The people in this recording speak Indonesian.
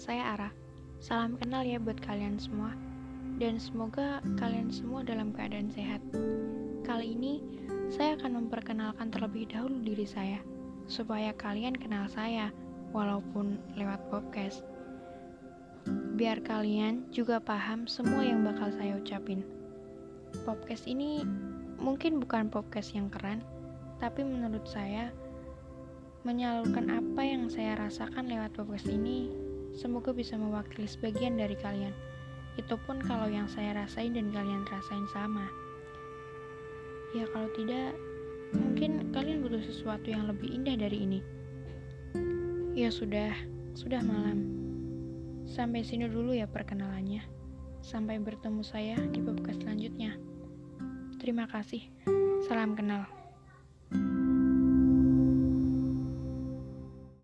Salam kenal ya buat kalian semua. Dan semoga kalian semua dalam keadaan sehat. Kali ini saya akan memperkenalkan terlebih dahulu diri saya supaya kalian kenal saya walaupun lewat podcast. Biar kalian juga paham semua yang bakal saya ucapin. Podcast ini mungkin bukan podcast yang keren, tapi menurut saya menyalurkan apa yang saya rasakan lewat podcast ini semoga bisa mewakili sebagian dari kalian. Itu pun kalau yang saya rasain dan kalian rasain sama. Ya kalau tidak, mungkin kalian butuh sesuatu yang lebih indah dari ini. Ya sudah, sudah malam. Sampai sini dulu ya perkenalannya. Sampai bertemu saya di podcast selanjutnya. Terima kasih. Salam kenal.